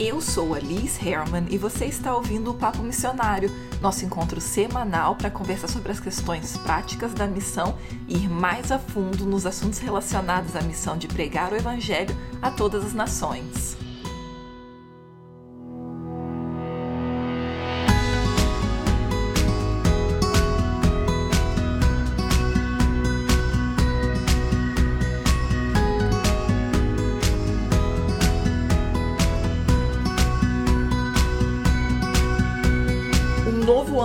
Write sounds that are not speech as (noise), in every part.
Eu sou a Liz Herman e você está ouvindo o Papo Missionário, nosso encontro semanal para conversar sobre as questões práticas da missão e ir mais a fundo nos assuntos relacionados à missão de pregar o Evangelho a todas as nações.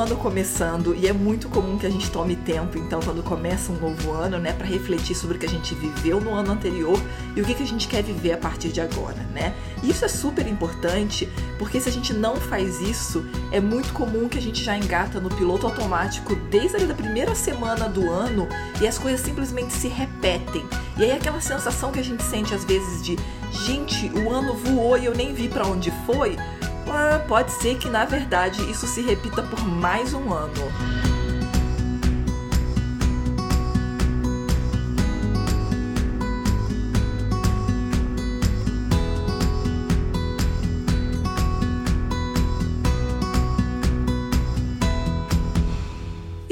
Ano começando e é muito comum que a gente tome tempo, então, quando começa um novo ano, né, para refletir sobre o que a gente viveu no ano anterior e o que, a gente quer viver a partir de agora, né? E isso é super importante porque se a gente não faz isso, é muito comum que a gente já engata no piloto automático desde a primeira semana do ano e as coisas simplesmente se repetem. E aí aquela sensação que a gente sente às vezes de, gente, o ano voou e eu nem vi para onde foi pode ser que na verdade isso se repita por mais um ano.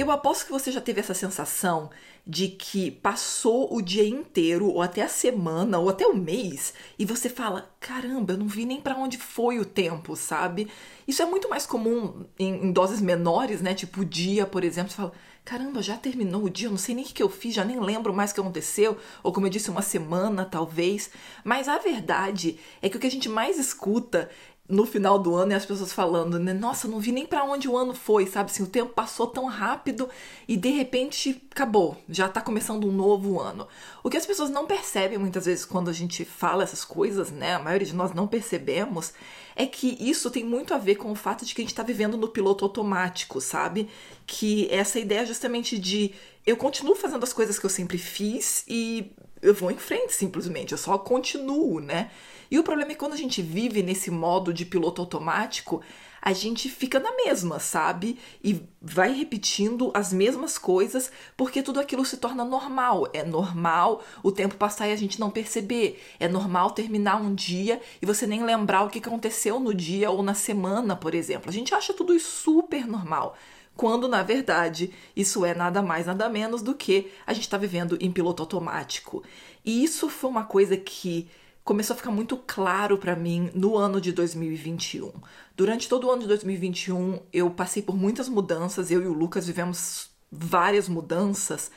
Eu aposto que você já teve essa sensação de que passou o dia inteiro, ou até a semana, ou até o mês, e você fala: caramba, eu não vi nem para onde foi o tempo, sabe? Isso é muito mais comum em, em, doses menores, né? Tipo o dia, por exemplo, você fala: caramba, já terminou o dia, eu não sei nem o que eu fiz, já nem lembro mais o que aconteceu, ou como eu disse, uma semana talvez. Mas a verdade é que o que a gente mais escuta no final do ano e as pessoas falando, né? Nossa, não vi nem para onde o ano foi, sabe? Assim, o tempo passou tão rápido e de repente acabou, já tá começando um novo ano. O que as pessoas não percebem muitas vezes quando a gente fala essas coisas, né? A maioria de nós não percebemos, é que isso tem muito a ver com o fato de que a gente tá vivendo no piloto automático, sabe? Que essa ideia justamente de eu continuo fazendo as coisas que eu sempre fiz e eu vou em frente simplesmente, eu só continuo, né? E o problema é que quando a gente vive nesse modo de piloto automático, a gente fica na mesma, sabe? E vai repetindo as mesmas coisas porque tudo aquilo se torna normal. É normal o tempo passar e a gente não perceber. É normal terminar um dia e você nem lembrar o que aconteceu no dia ou na semana, por exemplo. A gente acha tudo isso super normal quando na verdade isso é nada mais, nada menos do que a gente está vivendo em piloto automático. E isso foi uma coisa que começou a ficar muito claro para mim no ano de 2021. Durante todo o ano de 2021, eu passei por muitas mudanças, eu e o Lucas vivemos várias mudanças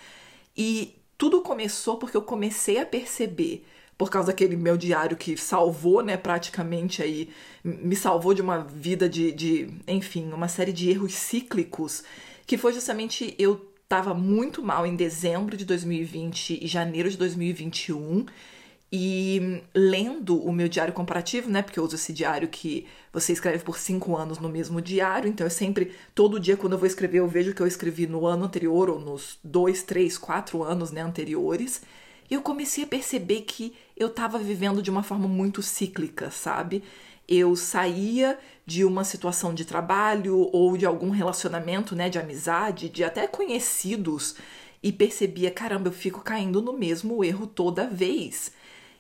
e tudo começou porque eu comecei a perceber por causa daquele meu diário que salvou, né, praticamente aí, me salvou de uma vida de, de enfim, uma série de erros cíclicos, que foi justamente eu estava muito mal em dezembro de 2020 e janeiro de 2021 e lendo o meu diário comparativo, né? Porque eu uso esse diário que você escreve por cinco anos no mesmo diário. Então eu sempre, todo dia, quando eu vou escrever, eu vejo o que eu escrevi no ano anterior ou nos dois, três, quatro anos né, anteriores. E eu comecei a perceber que eu estava vivendo de uma forma muito cíclica, sabe? Eu saía de uma situação de trabalho ou de algum relacionamento, né, de amizade, de até conhecidos, e percebia, caramba, eu fico caindo no mesmo erro toda vez.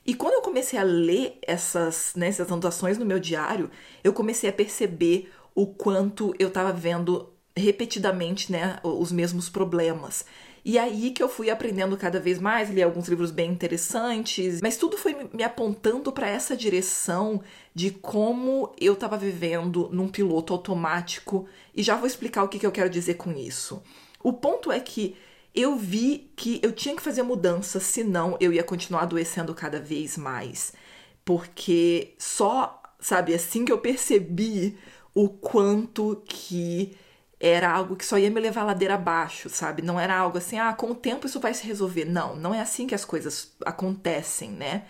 E quando eu comecei a ler essas, né, essas anotações no meu diário, eu comecei a perceber o quanto eu estava vendo repetidamente né, os mesmos problemas. E aí que eu fui aprendendo cada vez mais, li alguns livros bem interessantes, mas tudo foi me apontando para essa direção de como eu estava vivendo num piloto automático, e já vou explicar o que, que eu quero dizer com isso. O ponto é que eu vi que eu tinha que fazer mudanças, senão eu ia continuar adoecendo cada vez mais. Porque só, sabe, assim que eu percebi o quanto que era algo que só ia me levar a ladeira abaixo, sabe? Não era algo assim, ah, com o tempo isso vai se resolver. Não, não é assim que as coisas acontecem, né?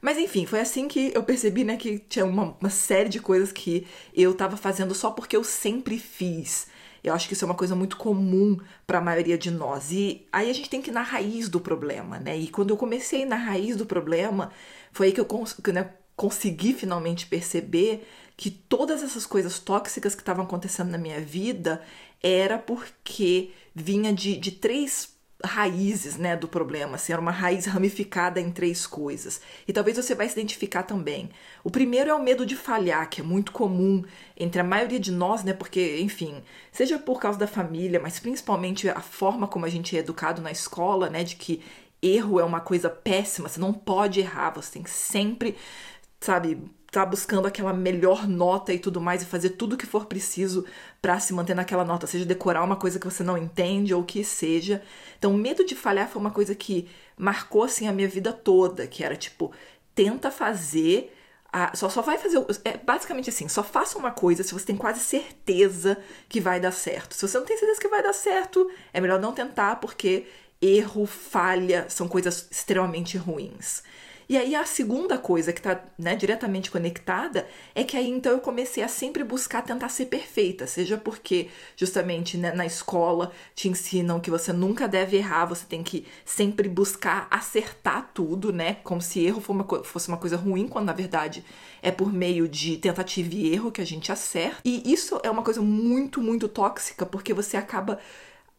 Mas enfim, foi assim que eu percebi, né, que tinha uma, uma série de coisas que eu tava fazendo só porque eu sempre fiz. Eu acho que isso é uma coisa muito comum para a maioria de nós. E aí a gente tem que ir na raiz do problema, né? E quando eu comecei na raiz do problema, foi aí que eu cons né, consegui finalmente perceber que todas essas coisas tóxicas que estavam acontecendo na minha vida era porque vinha de, de três raízes, né, do problema, assim, era uma raiz ramificada em três coisas. E talvez você vai se identificar também. O primeiro é o medo de falhar, que é muito comum entre a maioria de nós, né, porque, enfim, seja por causa da família, mas principalmente a forma como a gente é educado na escola, né, de que erro é uma coisa péssima, você não pode errar, você tem que sempre, sabe, tá buscando aquela melhor nota e tudo mais e fazer tudo o que for preciso para se manter naquela nota, seja decorar uma coisa que você não entende ou o que seja. Então, medo de falhar foi uma coisa que marcou assim a minha vida toda, que era tipo, tenta fazer a, só, só vai fazer. É basicamente assim: só faça uma coisa se você tem quase certeza que vai dar certo. Se você não tem certeza que vai dar certo, é melhor não tentar, porque erro, falha são coisas extremamente ruins. E aí a segunda coisa que está né, diretamente conectada é que aí então eu comecei a sempre buscar tentar ser perfeita, seja porque justamente né, na escola te ensinam que você nunca deve errar, você tem que sempre buscar acertar tudo, né? Como se erro fosse uma coisa ruim, quando na verdade é por meio de tentativa e erro que a gente acerta. E isso é uma coisa muito, muito tóxica, porque você acaba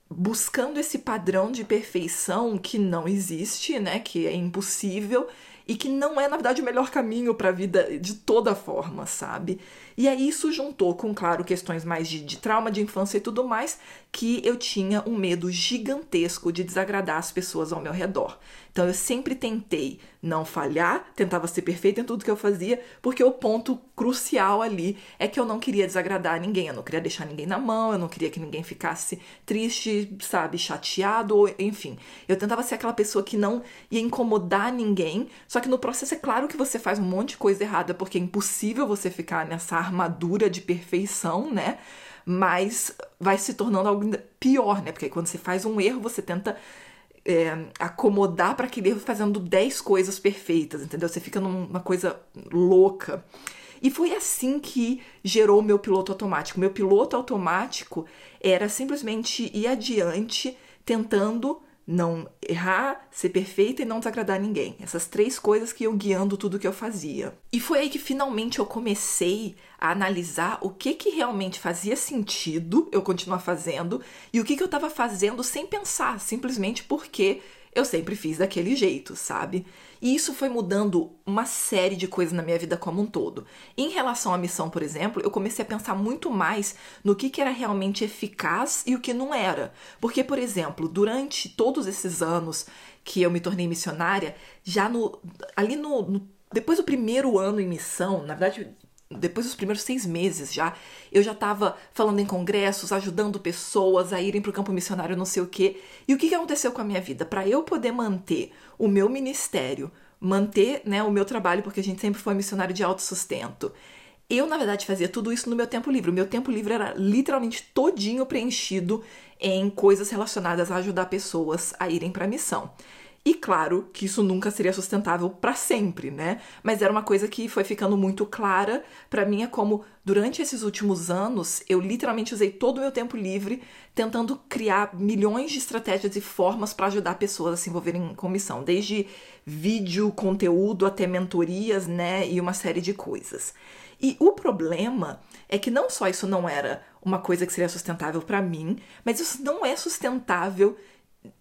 buscando esse padrão de perfeição que não existe, né? Que é impossível e que não é, na verdade, o melhor caminho para a vida de toda forma, sabe? E aí isso juntou com, claro, questões mais de, de trauma de infância e tudo mais, que eu tinha um medo gigantesco de desagradar as pessoas ao meu redor. Então eu sempre tentei não falhar, tentava ser perfeita em tudo que eu fazia, porque o ponto crucial ali é que eu não queria desagradar ninguém, eu não queria deixar ninguém na mão, eu não queria que ninguém ficasse triste, sabe, chateado, ou enfim. Eu tentava ser aquela pessoa que não ia incomodar ninguém, só que no processo é claro que você faz um monte de coisa errada, porque é impossível você ficar nessa armadura de perfeição, né? Mas vai se tornando algo pior, né? Porque quando você faz um erro, você tenta é, acomodar para aquele erro fazendo 10 coisas perfeitas, entendeu? Você fica numa coisa louca. E foi assim que gerou o meu piloto automático. Meu piloto automático era simplesmente ir adiante tentando não errar, ser perfeita e não desagradar ninguém. Essas três coisas que iam guiando tudo que eu fazia. E foi aí que finalmente eu comecei a analisar o que que realmente fazia sentido eu continuar fazendo e o que que eu estava fazendo sem pensar, simplesmente porque eu sempre fiz daquele jeito, sabe? E isso foi mudando uma série de coisas na minha vida como um todo. Em relação à missão, por exemplo, eu comecei a pensar muito mais no que, que era realmente eficaz e o que não era. Porque, por exemplo, durante todos esses anos que eu me tornei missionária, já no ali no, no depois do primeiro ano em missão, na verdade, depois dos primeiros seis meses já, eu já estava falando em congressos, ajudando pessoas a irem para o campo missionário, não sei o quê. E o que, que aconteceu com a minha vida? Para eu poder manter o meu ministério, manter né, o meu trabalho, porque a gente sempre foi missionário de autossustento. Eu, na verdade, fazia tudo isso no meu tempo livre. O meu tempo livre era literalmente todinho preenchido em coisas relacionadas a ajudar pessoas a irem para a missão. E claro que isso nunca seria sustentável para sempre, né? Mas era uma coisa que foi ficando muito clara para mim é como durante esses últimos anos eu literalmente usei todo o meu tempo livre tentando criar milhões de estratégias e formas para ajudar pessoas a se envolverem com missão, desde vídeo, conteúdo até mentorias, né, e uma série de coisas. E o problema é que não só isso não era uma coisa que seria sustentável para mim, mas isso não é sustentável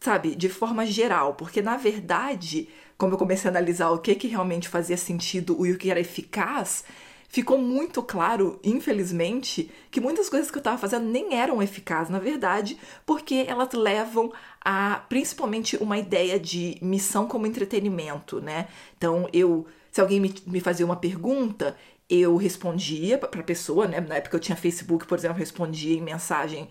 sabe, de forma geral, porque na verdade, como eu comecei a analisar o que que realmente fazia sentido e o que era eficaz, ficou muito claro, infelizmente, que muitas coisas que eu estava fazendo nem eram eficazes, na verdade, porque elas levam a principalmente uma ideia de missão como entretenimento, né? Então, eu, se alguém me, me fazia uma pergunta, eu respondia para a pessoa, né? Na época eu tinha Facebook, por exemplo, respondia em mensagem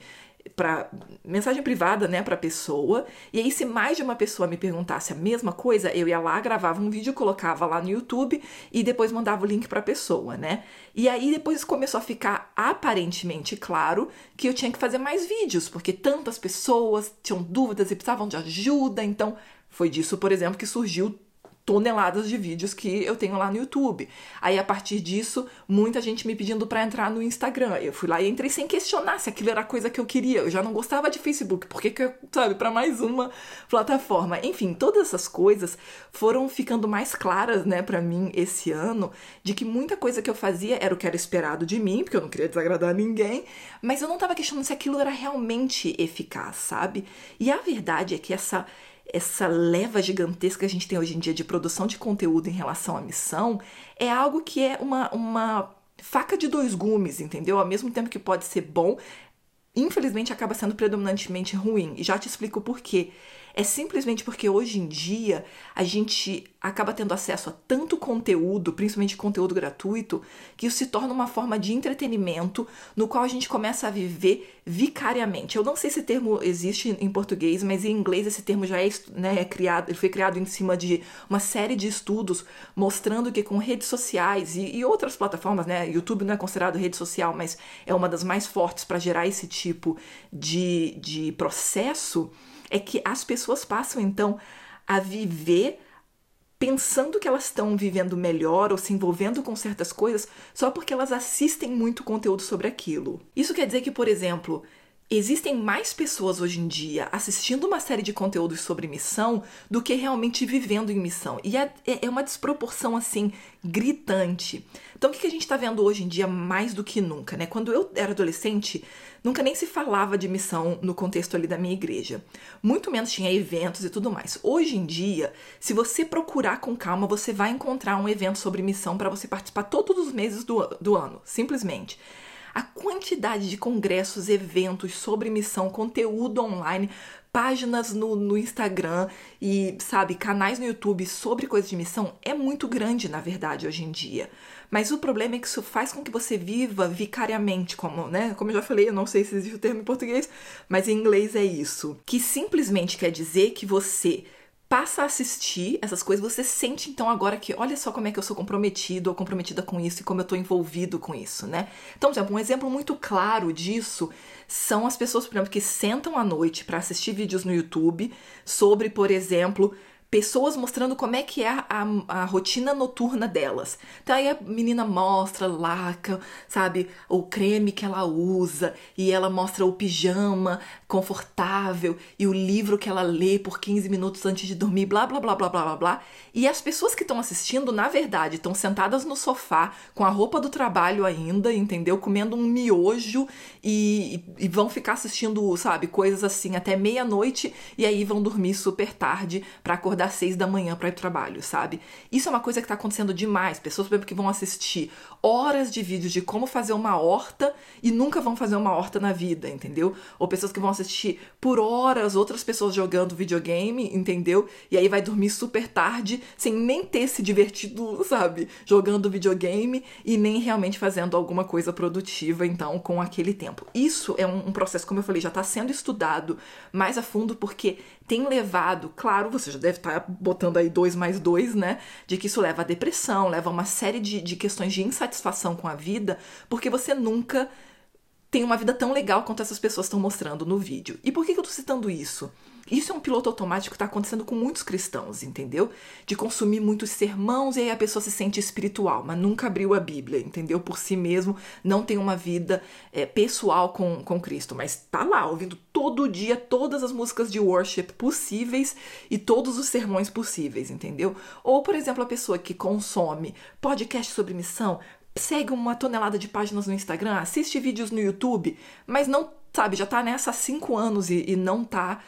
para mensagem privada, né, para pessoa. E aí se mais de uma pessoa me perguntasse a mesma coisa, eu ia lá, gravava um vídeo, colocava lá no YouTube e depois mandava o link para a pessoa, né? E aí depois começou a ficar aparentemente claro que eu tinha que fazer mais vídeos, porque tantas pessoas tinham dúvidas e precisavam de ajuda, então foi disso, por exemplo, que surgiu toneladas de vídeos que eu tenho lá no YouTube. Aí a partir disso, muita gente me pedindo para entrar no Instagram. Eu fui lá e entrei sem questionar se aquilo era a coisa que eu queria. Eu já não gostava de Facebook, porque que eu, sabe, para mais uma plataforma. Enfim, todas essas coisas foram ficando mais claras, né, para mim esse ano, de que muita coisa que eu fazia era o que era esperado de mim, porque eu não queria desagradar ninguém, mas eu não tava questionando se aquilo era realmente eficaz, sabe? E a verdade é que essa essa leva gigantesca que a gente tem hoje em dia de produção de conteúdo em relação à missão é algo que é uma, uma faca de dois gumes, entendeu? Ao mesmo tempo que pode ser bom, infelizmente acaba sendo predominantemente ruim. E já te explico por quê. É simplesmente porque hoje em dia a gente acaba tendo acesso a tanto conteúdo, principalmente conteúdo gratuito, que isso se torna uma forma de entretenimento no qual a gente começa a viver vicariamente. Eu não sei se esse termo existe em português, mas em inglês esse termo já é, né, é criado, ele foi criado em cima de uma série de estudos mostrando que com redes sociais e, e outras plataformas, né, YouTube não é considerado rede social, mas é uma das mais fortes para gerar esse tipo de, de processo é que as pessoas passam então a viver pensando que elas estão vivendo melhor ou se envolvendo com certas coisas só porque elas assistem muito conteúdo sobre aquilo. Isso quer dizer que, por exemplo, existem mais pessoas hoje em dia assistindo uma série de conteúdos sobre missão do que realmente vivendo em missão. E é, é, é uma desproporção assim gritante. Então, o que a gente está vendo hoje em dia mais do que nunca, né? Quando eu era adolescente, nunca nem se falava de missão no contexto ali da minha igreja. Muito menos tinha eventos e tudo mais. Hoje em dia, se você procurar com calma, você vai encontrar um evento sobre missão para você participar todos os meses do, do ano, simplesmente a quantidade de congressos, eventos sobre missão, conteúdo online, páginas no, no Instagram e, sabe, canais no YouTube sobre coisas de missão é muito grande, na verdade, hoje em dia. Mas o problema é que isso faz com que você viva vicariamente, como, né? Como eu já falei, eu não sei se existe o termo em português, mas em inglês é isso. Que simplesmente quer dizer que você passa a assistir essas coisas, você sente então agora que olha só como é que eu sou comprometido ou comprometida com isso e como eu tô envolvido com isso, né? Então, por exemplo, um exemplo muito claro disso são as pessoas, por exemplo, que sentam à noite para assistir vídeos no YouTube sobre, por exemplo, pessoas mostrando como é que é a, a, a, rotina noturna delas. Então aí a menina mostra lá, sabe, o creme que ela usa, e ela mostra o pijama confortável e o livro que ela lê por 15 minutos antes de dormir, blá blá blá blá blá blá blá. E as pessoas que estão assistindo, na verdade, estão sentadas no sofá com a roupa do trabalho ainda, entendeu? Comendo um miojo e, e vão ficar assistindo, sabe, coisas assim até meia-noite e aí vão dormir super tarde para acordar acordar às seis da manhã para ir pro trabalho, sabe? Isso é uma coisa que tá acontecendo demais. Pessoas, por exemplo, que vão assistir horas de vídeos de como fazer uma horta e nunca vão fazer uma horta na vida, entendeu? Ou pessoas que vão assistir por horas outras pessoas jogando videogame, entendeu? E aí vai dormir super tarde sem nem ter se divertido, (laughs) sabe? Jogando videogame e nem realmente fazendo alguma coisa produtiva, então, com aquele tempo. Isso é um, processo, como eu falei, já está sendo estudado mais a fundo porque tem levado, claro, você já deve estar tá botando aí dois mais dois, né? De que isso leva a depressão, leva a uma série de, de questões de insatisfação com a vida, porque você nunca tem uma vida tão legal quanto essas pessoas estão mostrando no vídeo. E por que, que eu tô citando isso? Isso é um piloto automático que está acontecendo com muitos cristãos, entendeu? De consumir muitos sermãos e aí a pessoa se sente espiritual, mas nunca abriu a Bíblia, entendeu? Por si mesmo, não tem uma vida é, pessoal com, com Cristo, mas tá lá ouvindo todo dia todas as músicas de worship possíveis e todos os sermões possíveis, entendeu? Ou, por exemplo, a pessoa que consome podcast sobre missão, segue uma tonelada de páginas no Instagram, assiste vídeos no YouTube, mas não, sabe, já tá nessa há cinco anos e, e não tá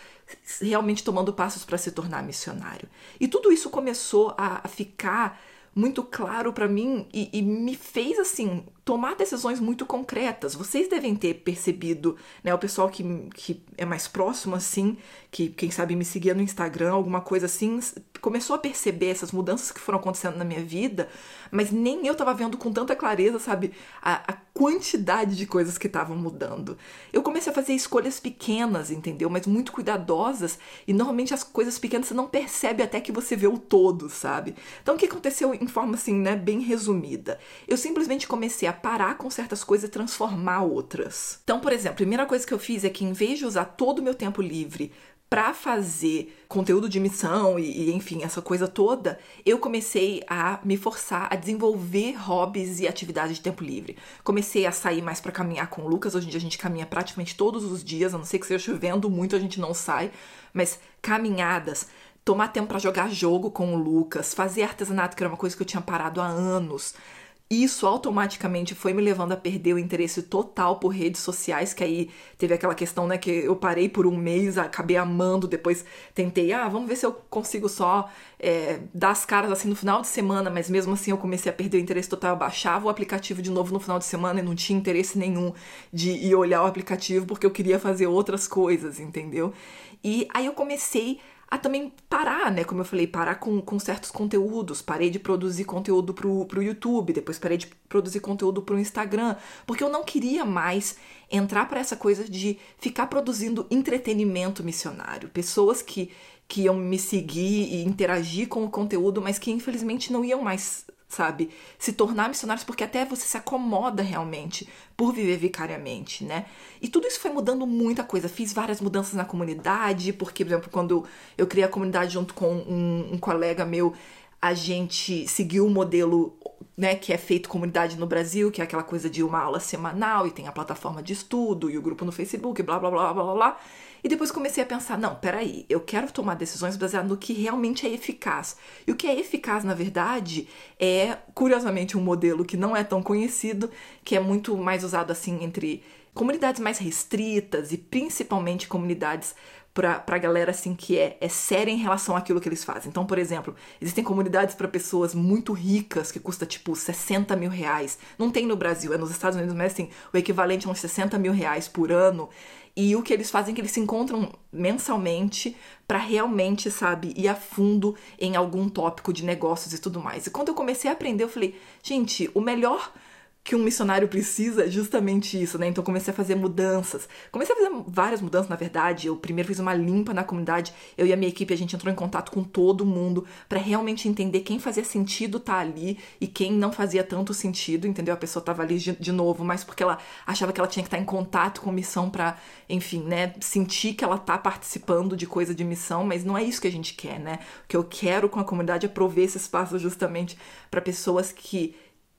realmente tomando passos para se tornar missionário. E tudo isso começou a, a ficar muito claro para mim e, e, me fez assim tomar decisões muito concretas. Vocês devem ter percebido, né? O pessoal que, que é mais próximo, assim, que quem sabe me seguia no Instagram, alguma coisa assim, começou a perceber essas mudanças que foram acontecendo na minha vida, mas nem eu tava vendo com tanta clareza, sabe, a, a quantidade de coisas que estavam mudando. Eu comecei a fazer escolhas pequenas, entendeu? Mas muito cuidadosas, e normalmente as coisas pequenas você não percebe até que você vê o todo, sabe? Então o que aconteceu em forma assim, né, bem resumida? Eu simplesmente comecei a parar com certas coisas e transformar outras. Então, por exemplo, a primeira coisa que eu fiz é que em vez de usar todo o meu tempo livre para fazer conteúdo de missão e, e, enfim, essa coisa toda, eu comecei a me forçar a desenvolver hobbies e atividades de tempo livre. Comecei a sair mais para caminhar com o Lucas. Hoje em dia a gente caminha praticamente todos os dias, a não ser que seja chovendo muito, a gente não sai, mas caminhadas, tomar tempo para jogar jogo com o Lucas, fazer artesanato, que era uma coisa que eu tinha parado há anos isso automaticamente foi me levando a perder o interesse total por redes sociais, que aí teve aquela questão, né, que eu parei por um mês, acabei amando, depois tentei, ah, vamos ver se eu consigo só é, dar as caras assim no final de semana, mas mesmo assim eu comecei a perder o interesse total, eu baixava o aplicativo de novo no final de semana e não tinha interesse nenhum de ir olhar o aplicativo porque eu queria fazer outras coisas, entendeu? E aí eu comecei a também parar, né? Como eu falei, parar com, com certos conteúdos. Parei de produzir conteúdo pro, pro YouTube, depois parei de produzir conteúdo pro Instagram, porque eu não queria mais entrar para essa coisa de ficar produzindo entretenimento missionário. Pessoas que, que iam me seguir e interagir com o conteúdo, mas que infelizmente não iam mais sabe? Se tornar missionários porque até você se acomoda realmente por viver vicariamente, né? E tudo isso foi mudando muita coisa. Fiz várias mudanças na comunidade, porque, por exemplo, quando eu criei a comunidade junto com um, um colega meu, a gente seguiu o modelo né, que é feito comunidade no Brasil, que é aquela coisa de uma aula semanal e tem a plataforma de estudo e o grupo no Facebook, blá blá blá blá blá blá. E depois comecei a pensar, não, peraí, eu quero tomar decisões baseadas no que realmente é eficaz. E o que é eficaz, na verdade, é, curiosamente, um modelo que não é tão conhecido, que é muito mais usado assim entre comunidades mais restritas e principalmente comunidades pra, pra galera assim que é, é séria em relação àquilo que eles fazem. Então, por exemplo, existem comunidades para pessoas muito ricas que custa tipo 60 mil reais. Não tem no Brasil, é nos Estados Unidos, mas assim, o equivalente a uns 60 mil reais por ano. E o que eles fazem é que eles se encontram mensalmente para realmente, sabe, ir a fundo em algum tópico de negócios e tudo mais. E quando eu comecei a aprender, eu falei, gente, o melhor que um missionário precisa é justamente isso, né? Então comecei a fazer mudanças. Comecei a fazer várias mudanças, na verdade. Eu primeiro fiz uma limpa na comunidade. Eu e a minha equipe, a gente entrou em contato com todo mundo para realmente entender quem fazia sentido estar tá ali e quem não fazia tanto sentido, entendeu? A pessoa tava ali de, de novo, mas porque ela achava que ela tinha que estar em contato com missão para, enfim, né, sentir que ela tá participando de coisa de missão, mas não é isso que a gente quer, né? O que eu quero com a comunidade é prover esse espaço justamente para pessoas que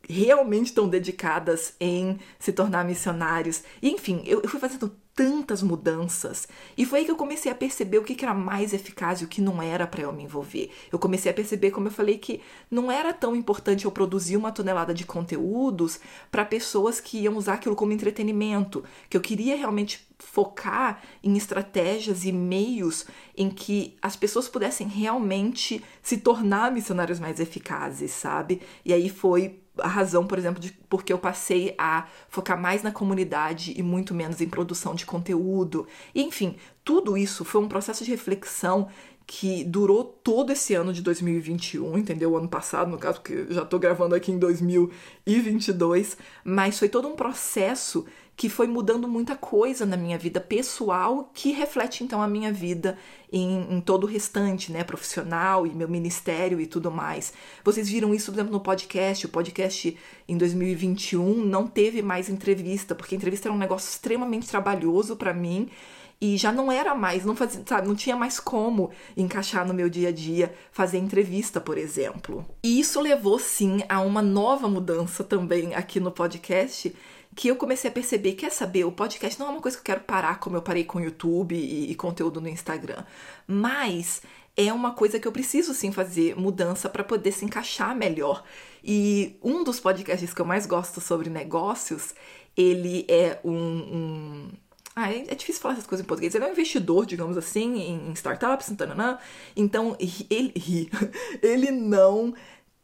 realmente estão dedicadas em se tornar missionários. E, enfim, eu, eu fui fazendo tantas mudanças. E foi aí que eu comecei a perceber o que, que era mais eficaz e o que não era para eu me envolver. Eu comecei a perceber, como eu falei, que não era tão importante eu produzir uma tonelada de conteúdos para pessoas que iam usar aquilo como entretenimento, que eu queria realmente focar em estratégias e meios em que as pessoas pudessem realmente se tornar missionários mais eficazes, sabe? E aí foi a razão, por exemplo, de porque eu passei a focar mais na comunidade e muito menos em produção de conteúdo. E, enfim, tudo isso foi um processo de reflexão que durou todo esse ano de 2021, entendeu? O ano passado, no caso, porque já tô gravando aqui em 2022, mas foi todo um processo que foi mudando muita coisa na minha vida pessoal, que reflete então a minha vida em, em, todo o restante, né, profissional e meu ministério e tudo mais. Vocês viram isso, por exemplo, no podcast. O podcast em 2021 não teve mais entrevista, porque entrevista era um negócio extremamente trabalhoso para mim e já não era mais, não fazia, sabe, não tinha mais como encaixar no meu dia a dia fazer entrevista, por exemplo. E isso levou sim a uma nova mudança também aqui no podcast, que eu comecei a perceber, quer saber, o podcast não é uma coisa que eu quero parar como eu parei com o YouTube e, e conteúdo no Instagram, mas é uma coisa que eu preciso sim fazer mudança para poder se encaixar melhor. E um dos podcasts que eu mais gosto sobre negócios, ele é um, um ah, é, é, difícil falar essas coisas em português. Ele é um investidor, digamos assim, em, startups, então ele, (laughs) ele não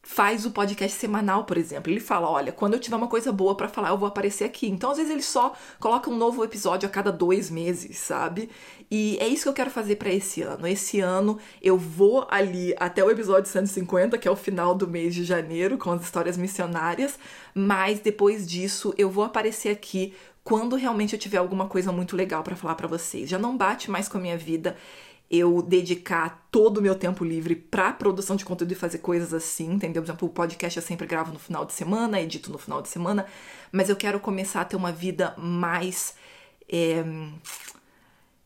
faz o podcast semanal, por exemplo. Ele fala: olha, quando eu tiver uma coisa boa para falar, eu vou aparecer aqui. Então, às vezes, ele só coloca um novo episódio a cada dois meses, sabe? E é isso que eu quero fazer para esse ano. Esse ano eu vou ali até o episódio 150, que é o final do mês de janeiro, com as histórias missionárias. Mas depois disso, eu vou aparecer aqui quando realmente eu tiver alguma coisa muito legal para falar para vocês. Já não bate mais com a minha vida eu dedicar todo o meu tempo livre para produção de conteúdo e fazer coisas assim, entendeu? Por exemplo, o podcast eu sempre gravo no final de semana, edito no final de semana, mas eu quero começar a ter uma vida mais é,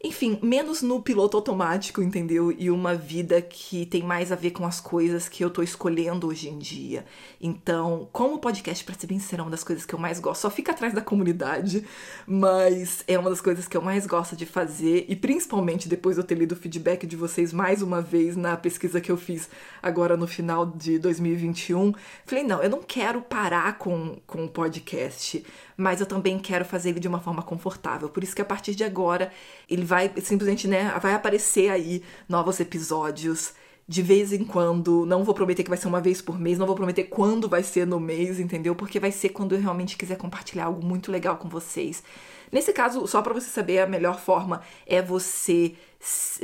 enfim, menos no piloto automático, entendeu? E uma vida que tem mais a ver com as coisas que eu tô escolhendo hoje em dia. Então, como podcast, pra ser bem sincero, é uma das coisas que eu mais gosto. Só fica atrás da comunidade, mas é uma das coisas que eu mais gosto de fazer. E principalmente depois de eu ter lido o feedback de vocês mais uma vez na pesquisa que eu fiz agora no final de 2021. Falei, não, eu não quero parar com, com o podcast, mas eu também quero fazer ele de uma forma confortável. Por isso que a partir de agora ele vai simplesmente, né, vai aparecer aí novos episódios de vez em quando. Não vou prometer que vai ser uma vez por mês, não vou prometer quando vai ser no mês, entendeu? Porque vai ser quando eu realmente quiser compartilhar algo muito legal com vocês. Nesse caso, só para você saber, a melhor forma é você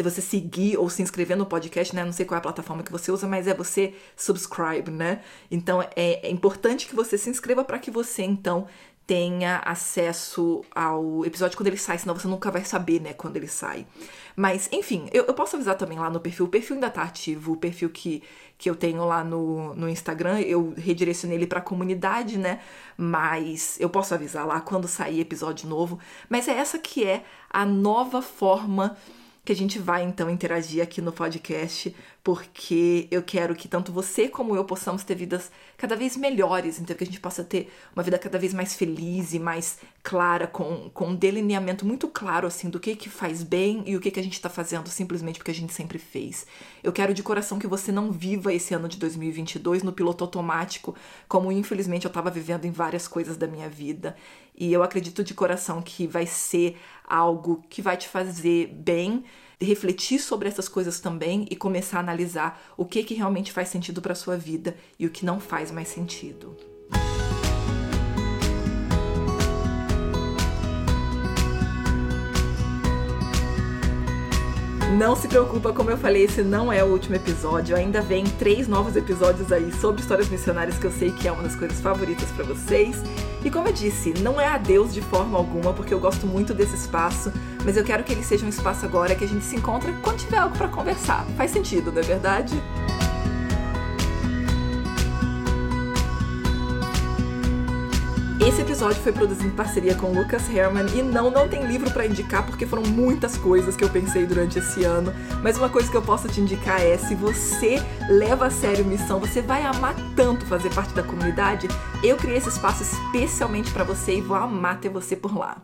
você seguir ou se inscrever no podcast, né? Não sei qual é a plataforma que você usa, mas é você subscribe, né? Então é, é importante que você se inscreva para que você então tenha acesso ao episódio quando ele sai, senão você nunca vai saber, né, quando ele sai. Mas, enfim, eu, eu posso avisar também lá no perfil. O perfil ainda tá ativo, o perfil que, que eu tenho lá no, no Instagram, eu redirecionei ele pra comunidade, né? Mas eu posso avisar lá quando sair episódio novo. Mas é essa que é a nova forma que a gente vai então interagir aqui no podcast, porque eu quero que tanto você como eu possamos ter vidas cada vez melhores, então que a gente possa ter uma vida cada vez mais feliz e mais clara, com, com um delineamento muito claro assim do que que faz bem e o que que a gente está fazendo simplesmente porque a gente sempre fez. Eu quero de coração que você não viva esse ano de 2022 no piloto automático, como infelizmente eu estava vivendo em várias coisas da minha vida. E eu acredito de coração que vai ser algo que vai te fazer bem, refletir sobre essas coisas também e começar a analisar o que que realmente faz sentido para sua vida e o que não faz mais sentido. Não se preocupa, como eu falei, esse não é o último episódio. Ainda vem três novos episódios aí sobre histórias missionárias que eu sei que é uma das coisas favoritas para vocês. E como eu disse, não é adeus de forma alguma, porque eu gosto muito desse espaço, mas eu quero que ele seja um espaço agora que a gente se encontra quando tiver algo para conversar. Faz sentido, não é verdade? Esse episódio foi produzido em parceria com Lucas Herman e não, não tem livro para indicar porque foram muitas coisas que eu pensei durante esse ano. Mas uma coisa que eu posso te indicar é: se você leva a sério missão, você vai amar tanto fazer parte da comunidade. Eu criei esse espaço especialmente para você e vou amar ter você por lá.